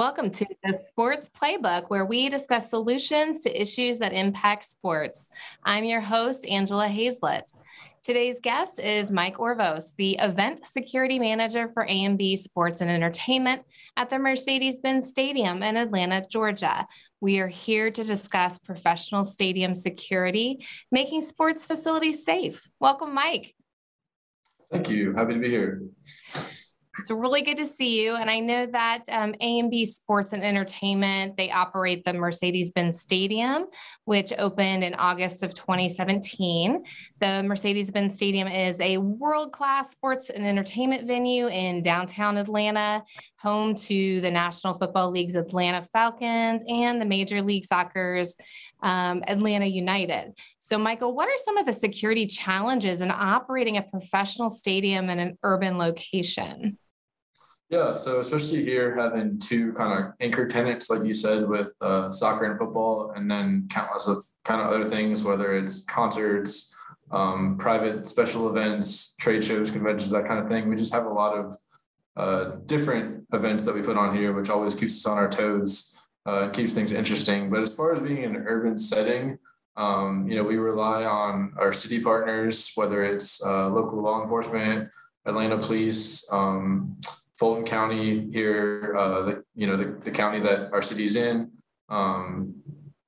Welcome to the Sports Playbook, where we discuss solutions to issues that impact sports. I'm your host, Angela Hazlett. Today's guest is Mike Orvos, the event security manager for AMB Sports and Entertainment at the Mercedes Benz Stadium in Atlanta, Georgia. We are here to discuss professional stadium security, making sports facilities safe. Welcome, Mike. Thank you. Happy to be here. It's really good to see you. And I know that um, AMB Sports and Entertainment, they operate the Mercedes-Benz Stadium, which opened in August of 2017. The Mercedes-Benz Stadium is a world-class sports and entertainment venue in downtown Atlanta, home to the National Football League's Atlanta Falcons and the Major League Soccer's um, Atlanta United. So, Michael, what are some of the security challenges in operating a professional stadium in an urban location? Yeah, so especially here having two kind of anchor tenants, like you said, with uh, soccer and football, and then countless of kind of other things, whether it's concerts, um, private special events, trade shows, conventions, that kind of thing. We just have a lot of uh, different events that we put on here, which always keeps us on our toes uh, and keeps things interesting. But as far as being in an urban setting, um, you know, we rely on our city partners, whether it's uh, local law enforcement, Atlanta police. Um, Fulton County here, uh, the, you know, the, the county that our city is in, um,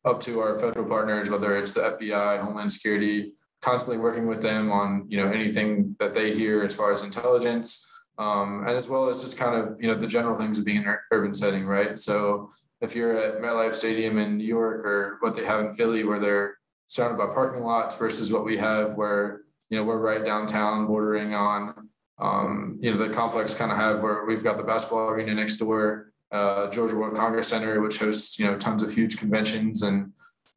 up to our federal partners, whether it's the FBI, Homeland Security, constantly working with them on, you know, anything that they hear as far as intelligence, um, and as well as just kind of, you know, the general things of being in an urban setting, right? So if you're at MetLife Stadium in New York or what they have in Philly, where they're surrounded by parking lots versus what we have where, you know, we're right downtown bordering on um, you know, the complex kind of have where we've got the basketball arena next door, uh, Georgia World Congress Center, which hosts, you know, tons of huge conventions and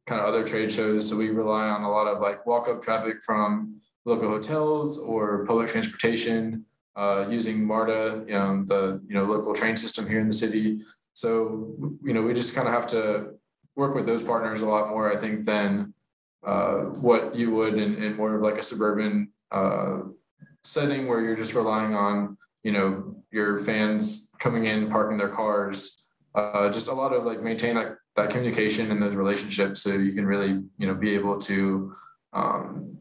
kind of other trade shows. So we rely on a lot of like walk up traffic from local hotels or public transportation uh, using MARTA, you know, the, you know, local train system here in the city. So, you know, we just kind of have to work with those partners a lot more, I think, than uh, what you would in, in more of like a suburban uh, setting where you're just relying on you know your fans coming in parking their cars uh, just a lot of like maintain that, that communication and those relationships so you can really you know be able to um,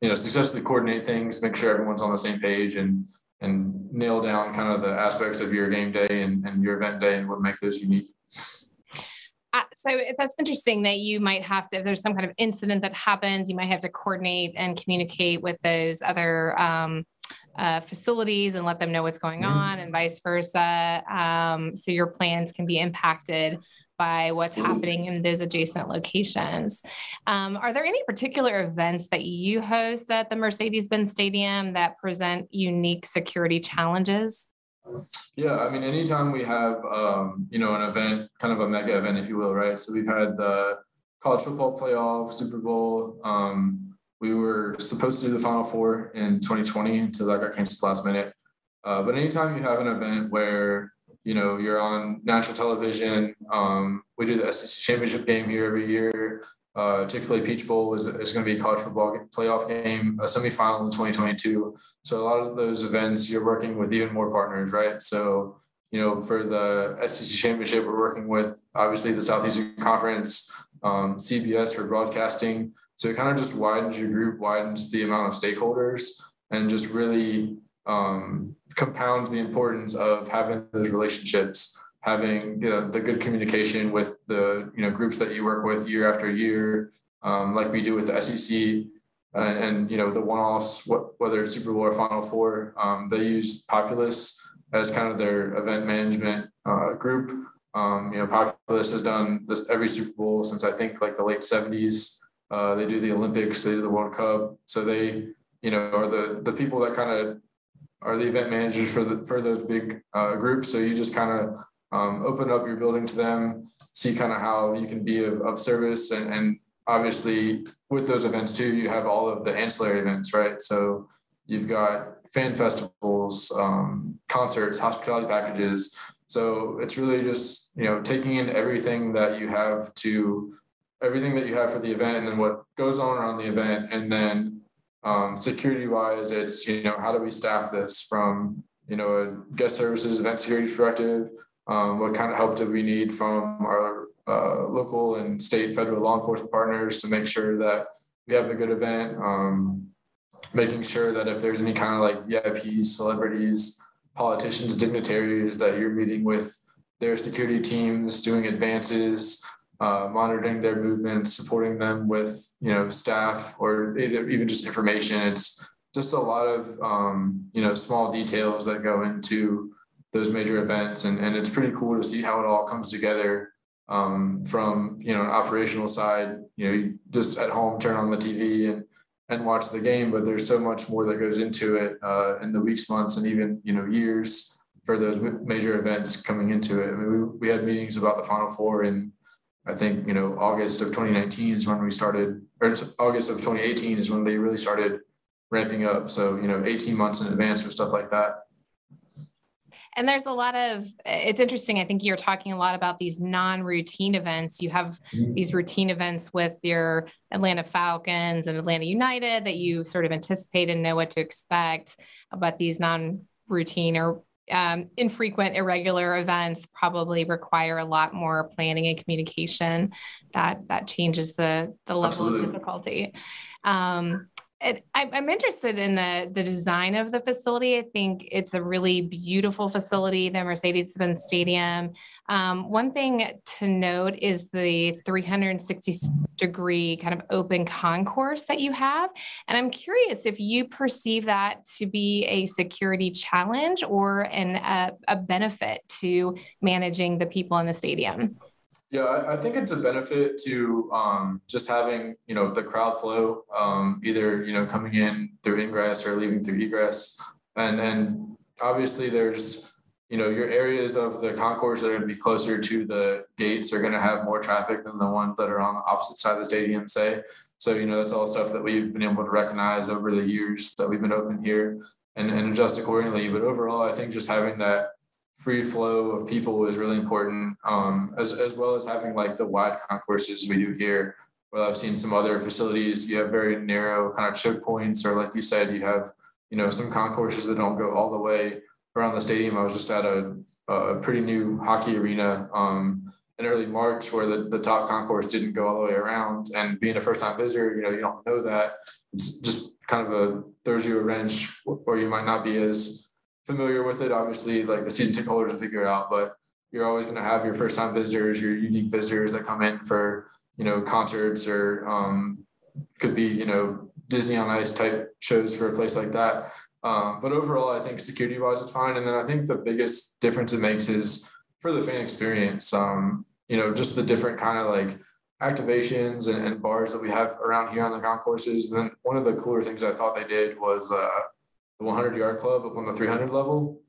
you know successfully coordinate things make sure everyone's on the same page and and nail down kind of the aspects of your game day and, and your event day and what make those unique so that's interesting that you might have to, if there's some kind of incident that happens, you might have to coordinate and communicate with those other um, uh, facilities and let them know what's going on and vice versa. Um, so your plans can be impacted by what's happening in those adjacent locations. Um, are there any particular events that you host at the Mercedes Benz Stadium that present unique security challenges? Yeah, I mean, anytime we have, um, you know, an event, kind of a mega event, if you will, right? So we've had the college football playoff, Super Bowl. Um, we were supposed to do the Final Four in 2020 until that got canceled last minute. Uh, but anytime you have an event where, you know, you're on national television, um, we do the SEC championship game here every year. Uh, Chick-fil-A Peach Bowl is, is going to be a college football playoff game, a semifinal in 2022. So a lot of those events, you're working with even more partners, right? So, you know, for the SEC championship, we're working with obviously the Southeastern Conference, um, CBS for broadcasting. So it kind of just widens your group, widens the amount of stakeholders, and just really um, compounds the importance of having those relationships having you know, the good communication with the you know groups that you work with year after year, um, like we do with the SEC, and, and you know the one-offs, what, whether it's Super Bowl or Final Four, um, they use Populous as kind of their event management uh, group. Um, you know, Populous has done this every Super Bowl since I think like the late '70s. Uh, they do the Olympics, they do the World Cup, so they you know are the the people that kind of are the event managers for the for those big uh, groups. So you just kind of um, open up your building to them, see kind of how you can be of, of service. And, and, obviously, with those events too, you have all of the ancillary events, right? So you've got fan festivals, um, concerts, hospitality packages. So it's really just, you know, taking in everything that you have to everything that you have for the event and then what goes on around the event. And then um, security wise, it's, you know, how do we staff this from, you know, a guest services, event security perspective, um, what kind of help do we need from our uh, local and state, federal law enforcement partners to make sure that we have a good event. Um, making sure that if there's any kind of like VIPs, celebrities, politicians, dignitaries that you're meeting with their security teams, doing advances, uh, monitoring their movements, supporting them with you know staff or even just information. It's just a lot of um, you know small details that go into those major events, and and it's pretty cool to see how it all comes together. Um, from you know operational side, you know, you just at home turn on the TV and and watch the game, but there's so much more that goes into it uh, in the weeks, months, and even you know years for those major events coming into it. I mean, we, we had meetings about the Final Four in I think you know August of 2019 is when we started, or August of 2018 is when they really started ramping up. So you know, 18 months in advance for stuff like that. And there's a lot of, it's interesting. I think you're talking a lot about these non routine events. You have mm-hmm. these routine events with your Atlanta Falcons and Atlanta United that you sort of anticipate and know what to expect. But these non routine or um, infrequent, irregular events probably require a lot more planning and communication. That that changes the the level Absolutely. of difficulty. Um, it, I'm interested in the the design of the facility. I think it's a really beautiful facility, the Mercedes-Benz Stadium. Um, one thing to note is the 360 degree kind of open concourse that you have, and I'm curious if you perceive that to be a security challenge or an, a, a benefit to managing the people in the stadium. Yeah, I, think it's a benefit to um, just having you know the crowd flow, um, either you know coming in through ingress or leaving through egress, and and obviously there's you know your areas of the concourse that are going to be closer to the gates are going to have more traffic than the ones that are on the opposite side of the stadium say. So you know that's all stuff that we've been able to recognize over the years that we've been open here and, and adjust accordingly. But overall i think just having that free flow of people is really important, um, as, as well as having like the wide concourses we do here. Well, I've seen some other facilities, you have very narrow kind of choke points, or like you said, you have, you know, some concourses that don't go all the way around the stadium. I was just at a, a pretty new hockey arena um, in early March where the, the top concourse didn't go all the way around. And being a first time visitor, you know, you don't know that. It's just kind of a throws you a wrench, or you might not be as familiar with it. Obviously, like the season ticket holders will figure it out, but you're always going to have your first time visitors, your unique visitors that come in for, you know, concerts or um, could be, you know, Disney on Ice type shows for a place like that. Um, but overall, I think security wise, it's fine. And then I think the biggest difference it makes is for the fan experience. Um, you know, just the different kind of like activations and, and, bars that we have around here on the concourses. And then one of the cooler things I thought they did was uh, the 100 yard club up on the 300 level.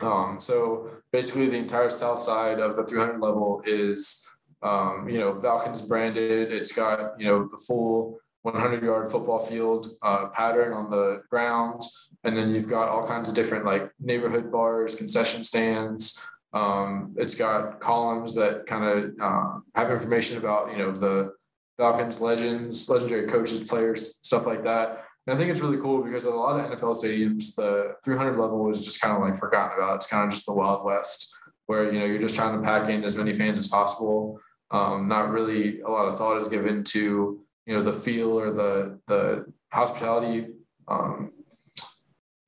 Um, so basically, the entire south side of the 300 level is, um, you know, Falcons branded. It's got, you know, the full 100 yard football field uh, pattern on the grounds. And then you've got all kinds of different like neighborhood bars, concession stands. Um, it's got columns that kind of uh, have information about, you know, the Falcons legends, legendary coaches, players, stuff like that. And I think it's really cool because a lot of NFL stadiums, the 300 level is just kind of like forgotten about. It's kind of just the Wild West where, you know, you're just trying to pack in as many fans as possible. Um, not really a lot of thought is given to, you know, the feel or the, the hospitality, um,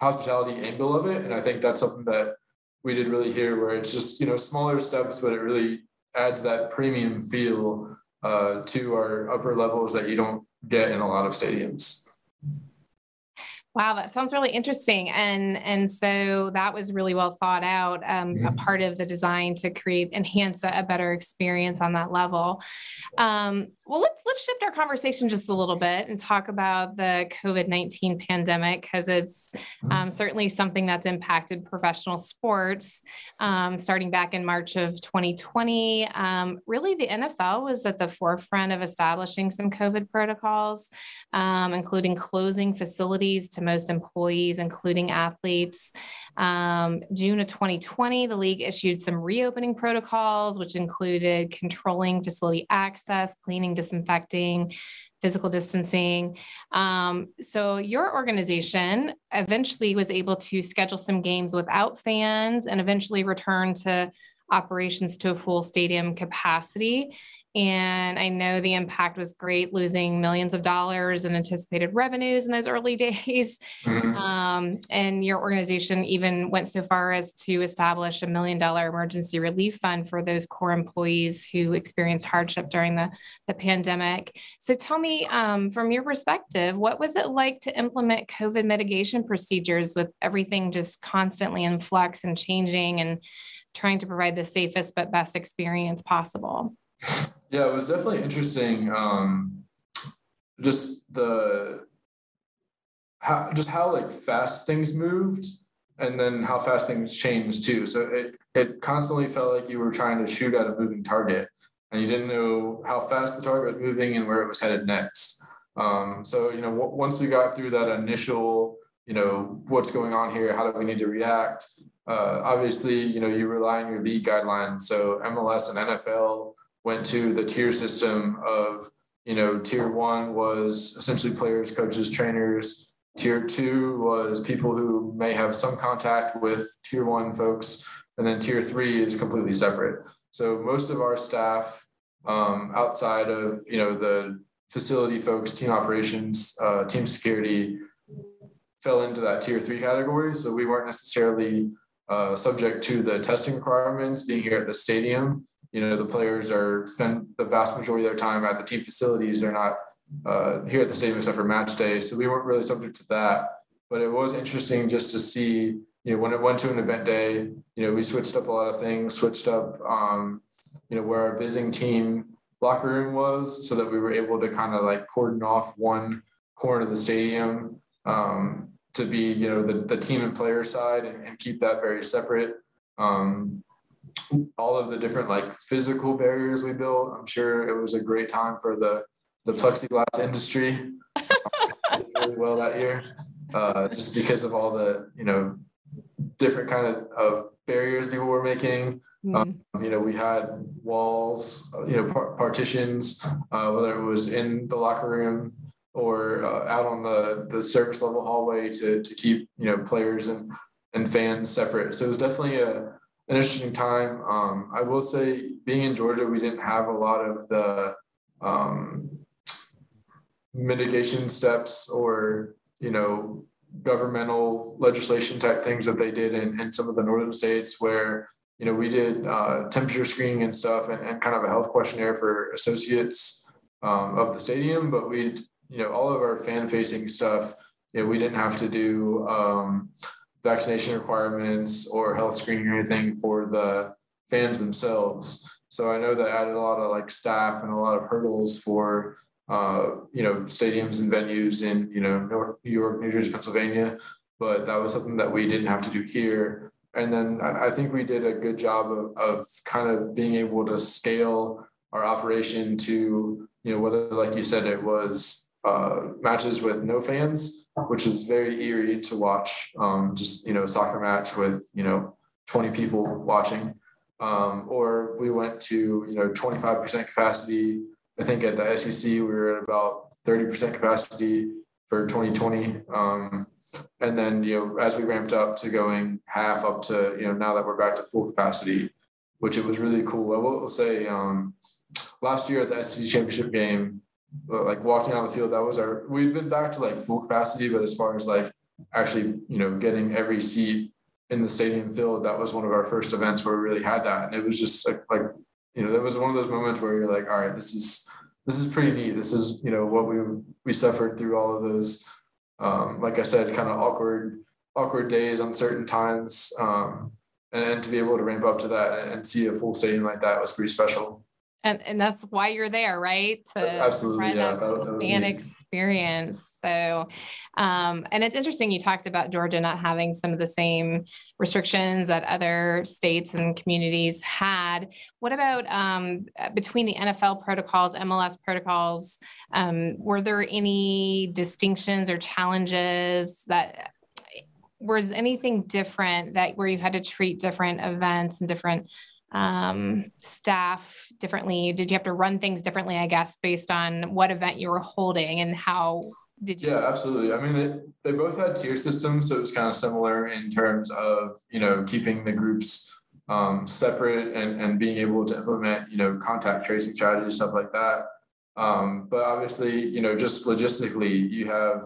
hospitality angle of it. And I think that's something that we did really here where it's just, you know, smaller steps, but it really adds that premium feel uh, to our upper levels that you don't get in a lot of stadiums. Wow, that sounds really interesting, and and so that was really well thought out. Um, mm-hmm. A part of the design to create enhance a, a better experience on that level. Um, well, let's let's shift our conversation just a little bit and talk about the COVID nineteen pandemic because it's mm-hmm. um, certainly something that's impacted professional sports. Um, starting back in March of 2020, um, really the NFL was at the forefront of establishing some COVID protocols, um, including closing facilities to most employees, including athletes. Um, June of 2020, the league issued some reopening protocols, which included controlling facility access, cleaning, disinfecting, physical distancing. Um, so your organization eventually was able to schedule some games without fans and eventually return to operations to a full stadium capacity. And I know the impact was great, losing millions of dollars in anticipated revenues in those early days. Mm-hmm. Um, and your organization even went so far as to establish a million dollar emergency relief fund for those core employees who experienced hardship during the, the pandemic. So tell me, um, from your perspective, what was it like to implement COVID mitigation procedures with everything just constantly in flux and changing and trying to provide the safest but best experience possible? Yeah, it was definitely interesting. Um, just the how just how like fast things moved and then how fast things changed too. So it it constantly felt like you were trying to shoot at a moving target and you didn't know how fast the target was moving and where it was headed next. Um, so you know, w- once we got through that initial, you know, what's going on here? How do we need to react? Uh, obviously, you know, you rely on your league guidelines. So MLS and NFL went to the tier system of, you know, tier one was essentially players, coaches, trainers. Tier two was people who may have some contact with tier one folks. And then tier three is completely separate. So most of our staff um, outside of, you know, the facility folks, team operations, uh, team security fell into that tier three category. So we weren't necessarily uh, subject to the testing requirements being here at the stadium you know the players are spend the vast majority of their time at the team facilities. They're not uh, here at the stadium except for match day, so we weren't really subject to that. But it was interesting just to see, you know, when it went to an event day, you know, we switched up a lot of things, switched up, um, you know, where our visiting team locker room was, so that we were able to kind of like cordon off one corner of the stadium um, to be, you know, the, the team and player side and, and keep that very separate. Um, all of the different like physical barriers we built. I'm sure it was a great time for the the plexiglass industry. really well that year, uh, just because of all the you know different kind of, of barriers people were making. Mm. Um, you know, we had walls, you know, par- partitions, uh, whether it was in the locker room or uh, out on the the service level hallway to to keep you know players and and fans separate. So it was definitely a an interesting time. Um, I will say, being in Georgia, we didn't have a lot of the um, mitigation steps or you know governmental legislation type things that they did in, in some of the northern states where you know we did uh, temperature screening and stuff and, and kind of a health questionnaire for associates um, of the stadium but we you know all of our fan facing stuff you know, we didn't have to do um, vaccination requirements or health screening or anything for the fans themselves. So I know that added a lot of like staff and a lot of hurdles for uh, you know stadiums and venues in you know New York, New Jersey, Pennsylvania. But that was something that we didn't have to do here. And then I, I think we did a good job of, of kind of being able to scale our operation to you know whether like you said it was uh, matches with no fans, which is very eerie to watch. Um, just you know, soccer match with you know 20 people watching. Um, or we went to you know 25% capacity. I think at the SEC we were at about 30% capacity for 2020. Um, and then you know as we ramped up to going half up to you know now that we're back to full capacity, which it was really cool. I will say um, last year at the SEC championship game like walking on the field, that was our, we'd been back to like full capacity, but as far as like actually, you know, getting every seat in the stadium filled, that was one of our first events where we really had that. And it was just like, like, you know, that was one of those moments where you're like, all right, this is, this is pretty neat. This is, you know, what we, we suffered through all of those, um, like I said, kind of awkward, awkward days, uncertain times. Um, and to be able to ramp up to that and see a full stadium like that was pretty special. And, and that's why you're there, right? To Absolutely, yeah. That, that fan neat. experience. So, um, and it's interesting you talked about Georgia not having some of the same restrictions that other states and communities had. What about um, between the NFL protocols, MLS protocols? Um, were there any distinctions or challenges that was anything different that where you had to treat different events and different um, staff differently? Did you have to run things differently, I guess, based on what event you were holding and how did you? Yeah, absolutely. I mean, they, both had tier systems, so it was kind of similar in terms of, you know, keeping the groups um, separate and, and being able to implement, you know, contact tracing strategies, stuff like that. Um, but obviously, you know, just logistically, you have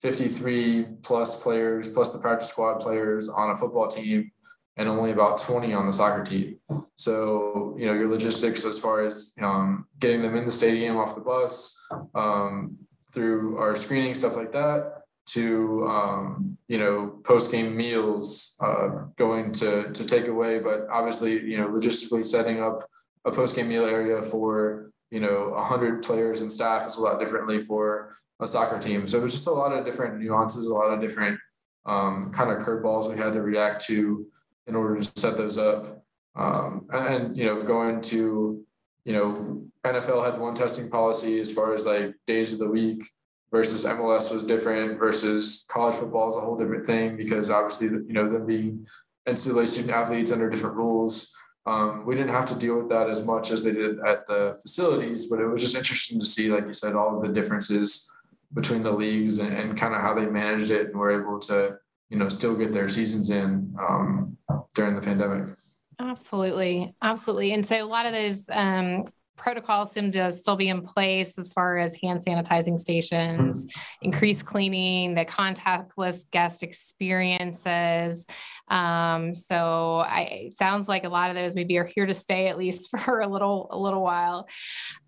53 plus players, plus the practice squad players on a football team, and only about 20 on the soccer team. So, you know, your logistics as far as um, getting them in the stadium off the bus, um, through our screening, stuff like that, to um, you know post game meals uh, going to to take away, but obviously you know logistically setting up a post game meal area for you know 100 players and staff is a lot differently for a soccer team. So there's just a lot of different nuances, a lot of different um, kind of curveballs we had to react to in order to set those up. Um, and you know going to you know NFL had one testing policy as far as like days of the week versus MLS was different versus college football is a whole different thing because obviously, you know, them being NCAA student athletes under different rules. Um, we didn't have to deal with that as much as they did at the facilities, but it was just interesting to see, like you said, all of the differences between the leagues and, and kind of how they managed it and were able to, you know, still get their seasons in um, during the pandemic. Absolutely. Absolutely. And so a lot of those um, protocols seem to still be in place as far as hand sanitizing stations, mm-hmm. increased cleaning, the contactless guest experiences. Um, so I, it sounds like a lot of those maybe are here to stay at least for a little a little while.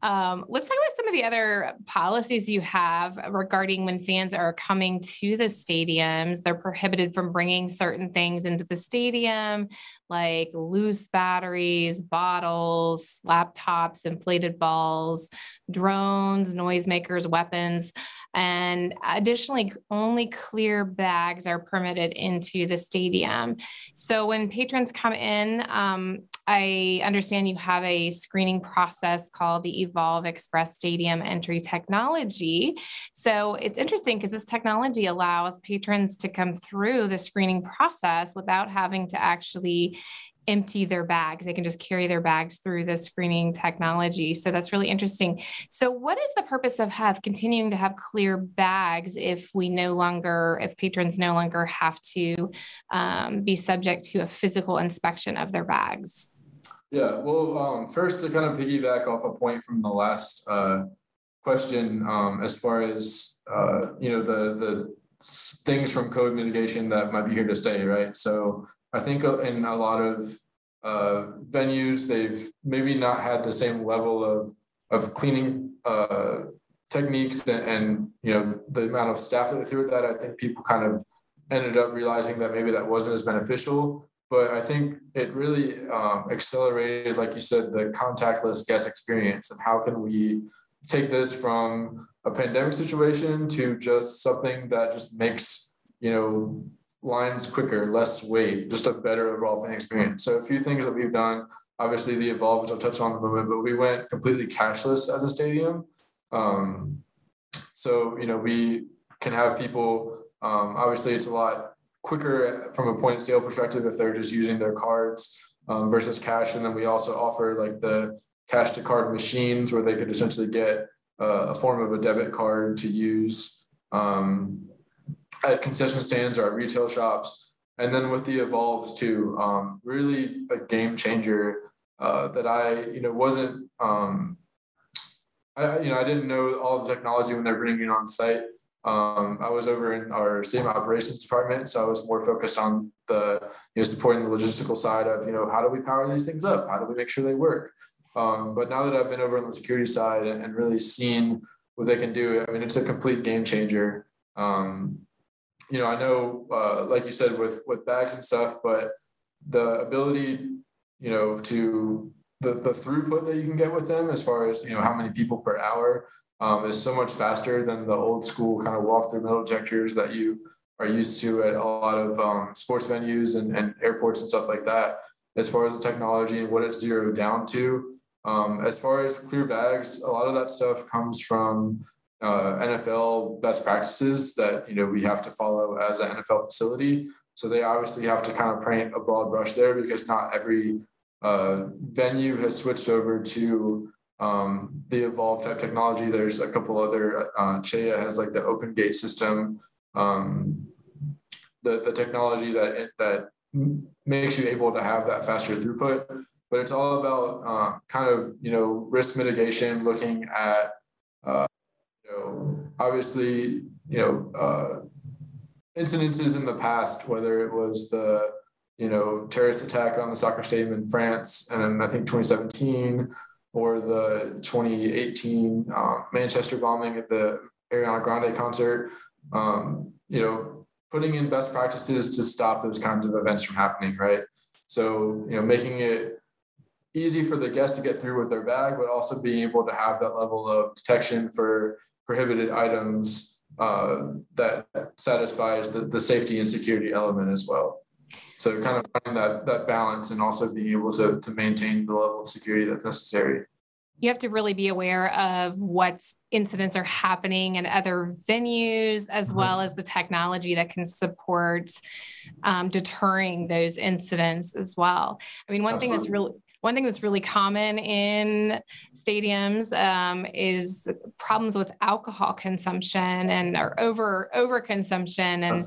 Um, let's talk about some of the other policies you have regarding when fans are coming to the stadiums. They're prohibited from bringing certain things into the stadium, like loose batteries, bottles, laptops, inflated balls, drones, noisemakers, weapons. And additionally, only clear bags are permitted into the stadium. So when patrons come in, um, I understand you have a screening process called the Evolv Express Stadium Entry Technology. So it's interesting because this technology allows patrons to come through the screening process without having to actually empty their bags. They can just carry their bags through the screening technology. So that's really interesting. So what is the purpose of have continuing to have clear bags if we no longer, if patrons no longer have to um, be subject to a physical inspection of their bags? Yeah, well, um, first to kind of piggyback off a point from the last uh, question, um, as far as uh, you know the the things from code mitigation that might be here to stay, right? So I think in a lot of uh, venues, they've maybe not had the same level of of cleaning uh, techniques and, and, you know the amount of staff that they threw at that. I think people kind of ended up realizing that maybe that wasn't as beneficial. But I think it really um, accelerated, like you said, the contactless guest experience and how can we take this from a pandemic situation to just something that just makes you know lines quicker, less wait, just a better overall fan experience. So a few things that we've done, obviously the Evolv, which I'll touch on in a moment, but we went completely cashless as a stadium. Um, so, you know, we can have people, um, obviously it's a lot quicker from a point of sale perspective if they're just using their cards um, versus cash. And then we also offer like the cash to card machines where they could essentially get uh, a form of a debit card to use um, at concession stands or at retail shops. And then with the evolves too, um, really a game changer uh, that I, you know, wasn't, um, I, you know, I didn't know all the technology when they're bringing it on site. Um, I was over in our stadium operations department, so I was more focused on the, you know, supporting the logistical side of, you know, how do we power these things up? How do we make sure they work? Um, but now that I've been over on the security side and, and, really seen what they can do, I mean, it's a complete game changer. Um, you know, I know, uh, like you said, with with bags and stuff, but the ability, you know, to the the throughput that you can get with them, as far as you know, how many people per hour, um, is so much faster than the old school kind of walk through metal detectors that you are used to at a lot of um, sports venues and, and airports and stuff like that. As far as the technology and what it's zeroed down to, um, as far as clear bags, a lot of that stuff comes from uh, NFL best practices that you know we have to follow as an NFL facility. So they obviously have to kind of paint a broad brush there because not every uh, venue has switched over to um, the evolved type technology. There's a couple other. Uh, CEIA has like the open gate system. Um, the the technology that it, that makes you able to have that faster throughput. But it's all about uh, kind of you know risk mitigation, looking at uh, obviously you know uh, incidences in the past, whether it was the you know terrorist attack on the soccer stadium in France, and I think 2017, or the 2018 uh, Manchester bombing at the Ariana Grande concert. Um, you know, putting in best practices to stop those kinds of events from happening, right? So, you know, making it easy for the guests to get through with their bag, but also being able to have that level of detection for prohibited items uh, that satisfies the, the safety and security element as well. So kind of finding that that balance and also being able to, to maintain the level of security that's necessary you have to really be aware of what incidents are happening in other venues, as mm-hmm. well as the technology that can support um, deterring those incidents as well. I mean, one Absolutely. thing that's really one thing that's really common in stadiums um, is problems with alcohol consumption and or over over consumption. And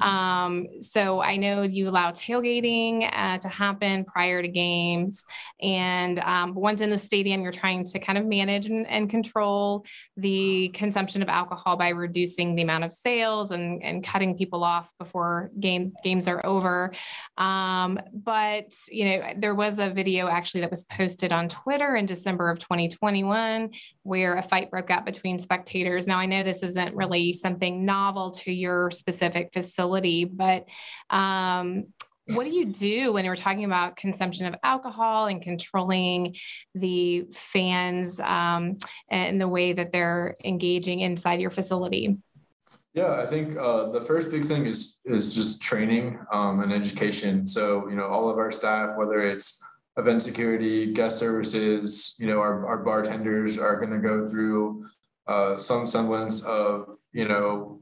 um, so I know you allow tailgating uh, to happen prior to games, and um, once in the stadium, you're trying to kind of manage and, and control the consumption of alcohol by reducing the amount of sales and, and cutting people off before game games are over. Um, but you know, there was a video actually that was posted on Twitter in December of 2021, where a fight broke out between spectators. Now, I know this isn't really something novel to your specific facility, but um, what do you do when you're talking about consumption of alcohol and controlling the fans um, and the way that they're engaging inside your facility? Yeah, I think uh, the first big thing is is just training um, and education. So you know, all of our staff, whether it's event security, guest services, you know, our, our bartenders are going to go through uh, some semblance of, you know,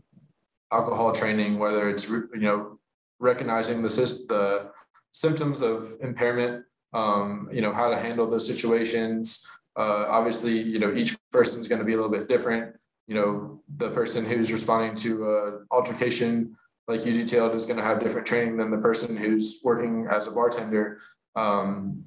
alcohol training, whether it's, you know, recognizing the, the symptoms of impairment, um, you know, how to handle those situations. Uh, obviously, you know, each person is going to be a little bit different. You know, the person who's responding to an altercation like you detailed is going to have different training than the person who's working as a bartender um,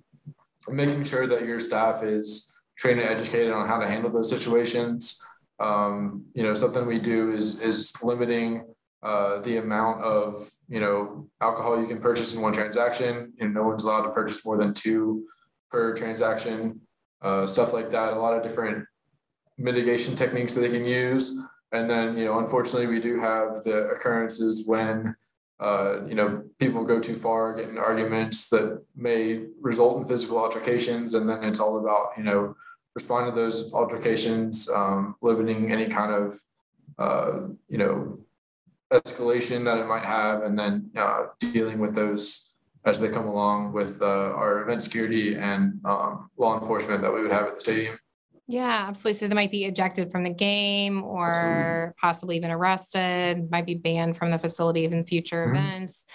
making sure that your staff is trained and educated on how to handle those situations. Um, you know, something we do is is limiting uh, the amount of you know alcohol you can purchase in one transaction. You know, no one's allowed to purchase more than two per transaction. Uh, stuff like that. A lot of different mitigation techniques that they can use. And then, you know, unfortunately, we do have the occurrences when uh, you know, people go too far, get in arguments that may result in physical altercations, and then it's all about you know responding to those altercations, um, limiting any kind of uh, you know escalation that it might have, and then uh, dealing with those as they come along with uh, our event security and um, law enforcement that we would have at the stadium. Yeah, absolutely. So they might be ejected from the game or absolutely. possibly even arrested, might be banned from the facility in future mm-hmm. events.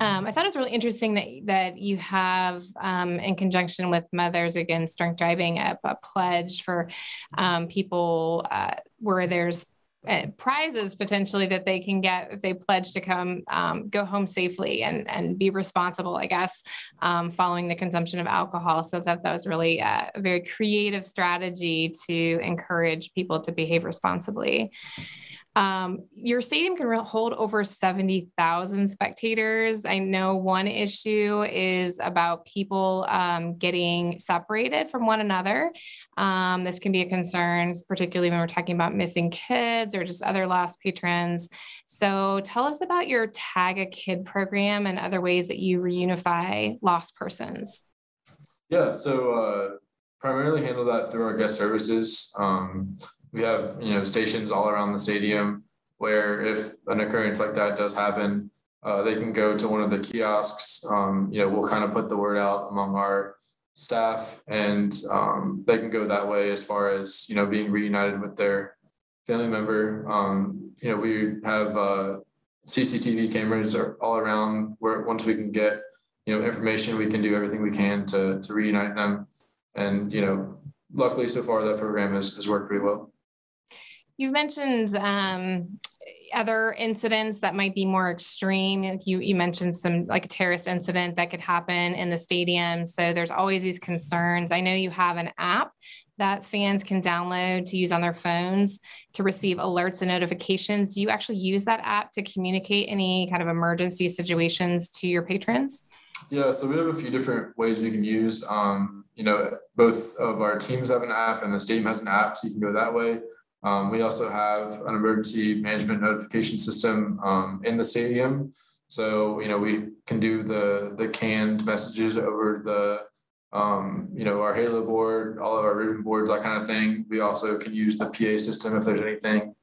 Um, I thought it was really interesting that, that you have, um, in conjunction with Mothers Against Drunk Driving, a, a pledge for um, people uh, where there's uh, prizes potentially that they can get if they pledge to come um, go home safely and and be responsible i guess um, following the consumption of alcohol. So that that was really a, a very creative strategy to encourage people to behave responsibly um, your stadium can hold over 70,000 spectators. I know one issue is about people um, getting separated from one another. Um, this can be a concern, particularly when we're talking about missing kids or just other lost patrons. So tell us about your Tag a Kid program and other ways that you reunify lost persons. Yeah, so uh, primarily handle that through our guest services. Um, we have you know stations all around the stadium where if an occurrence like that does happen, uh, they can go to one of the kiosks. Um, you know, we'll kind of put the word out among our staff, and um, they can go that way as far as you know being reunited with their family member. Um, you know, we have uh, CCTV cameras all around where once we can get you know information, we can do everything we can to to reunite them. And you know, luckily so far that program has, has worked pretty well. You've mentioned um, other incidents that might be more extreme. You you mentioned some like a terrorist incident that could happen in the stadium. So there's always these concerns. I know you have an app that fans can download to use on their phones to receive alerts and notifications. Do you actually use that app to communicate any kind of emergency situations to your patrons? Yeah, so we have a few different ways you can use. Um, you know, both of our teams have an app and the stadium has an app, so you can go that way. Um, we also have an emergency management notification system um, in the stadium. So, you know, we can do the the canned messages over the um, you know, our Halo board, all of our ribbon boards, that kind of thing. We also can use the PA system if there's anything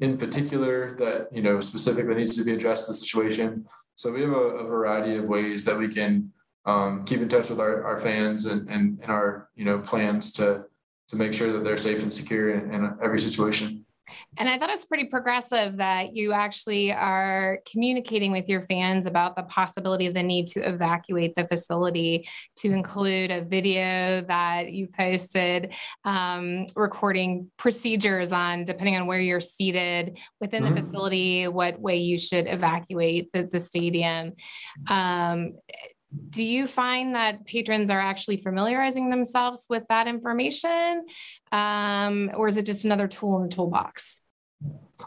in particular that, you know, specifically needs to be addressed the situation. So we have a, a variety of ways that we can um, keep in touch with our, our fans and, and, and our, you know, plans to, to make sure that they're safe and secure in, in every situation. And I thought it was pretty progressive that you actually are communicating with your fans about the possibility of the need to evacuate the facility, to include a video that you've posted um, recording procedures on, depending on where you're seated within mm-hmm. the facility, what way you should evacuate the, the stadium. Um, do you find that patrons are actually familiarizing themselves with that information? Um, or is it just another tool in the toolbox?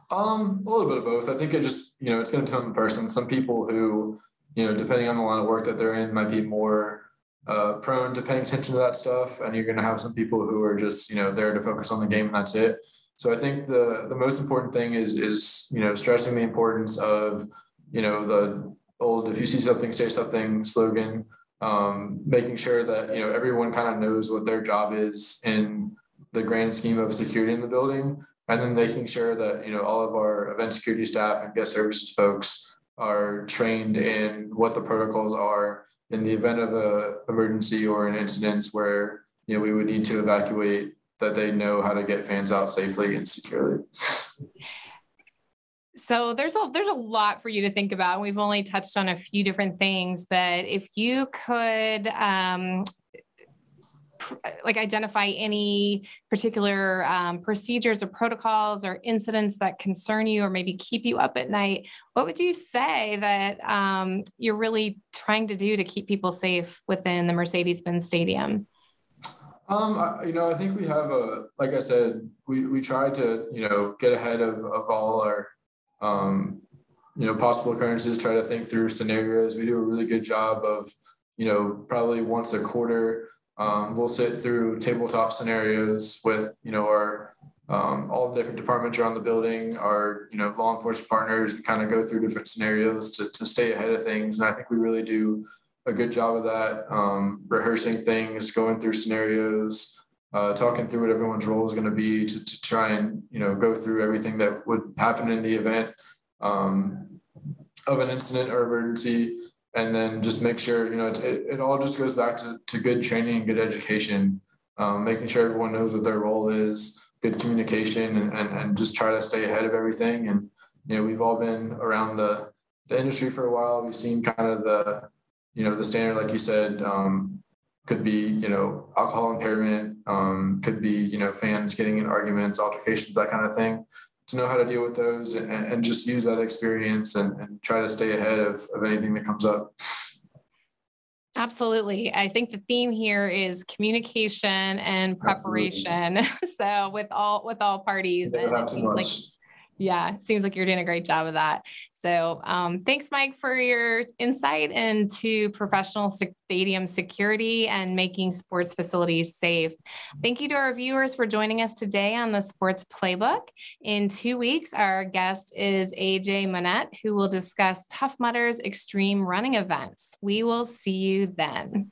Um, a little bit of both. I think it just you know it's going to depend on person some people who you know depending on the line of work that they're in might be more uh, prone to paying attention to that stuff. And you're going to have some people who are just you know there to focus on the game and that's it. So i think the the most important thing is is you know stressing the importance of you know the old if you see something say something slogan um, making sure that you know everyone kind of knows what their job is in the grand scheme of security in the building and then making sure that you know all of our event security staff and guest services folks are trained in what the protocols are in the event of a emergency or an incident where you know we would need to evacuate that they know how to get fans out safely and securely so there's a there's a lot for you to think about. We've only touched on a few different things, but if you could um, like identify any particular um, procedures or protocols or incidents that concern you or maybe keep you up at night what would you say that um, you're really trying to do to keep people safe within the mercedes-benz stadium um, you know, I think we have a, like I said, we, we try to, you know, get ahead of, of all our um, you know, possible occurrences, try to think through scenarios. We do a really good job of, you know, probably once a quarter, um, we'll sit through tabletop scenarios with, you know, our um, all the different departments around the building, our, you know, law enforcement partners, kind of go through different scenarios to, to stay ahead of things. And I think we really do a good job of that, um, rehearsing things, going through scenarios, uh, talking through what everyone's role is going to be to, to try and you know go through everything that would happen in the event um, of an incident or emergency. And then just make sure you know it, it, all just goes back to, to good training and good education. Um, making sure everyone knows what their role is good communication and, and, and just try to stay ahead of everything. And you know we've all been around the the industry for a while. We've seen kind of the you know the standard like you said um, could be you know alcohol impairment um, could be you know fans getting in arguments altercations that kind of thing to know how to deal with those and, and just use that experience and, and try to stay ahead of, of anything that comes up Absolutely. I think the theme here is communication and preparation. so with all with all parties, like yeah, it seems like you're doing a great job of that. So um, thanks, Mike, for your insight into professional stadium security and making sports facilities safe. Thank you to our viewers for joining us today on the Sports Playbook. In two weeks, our guest is AJ Monette, who will discuss Tough Mudders extreme running events. We will see you then.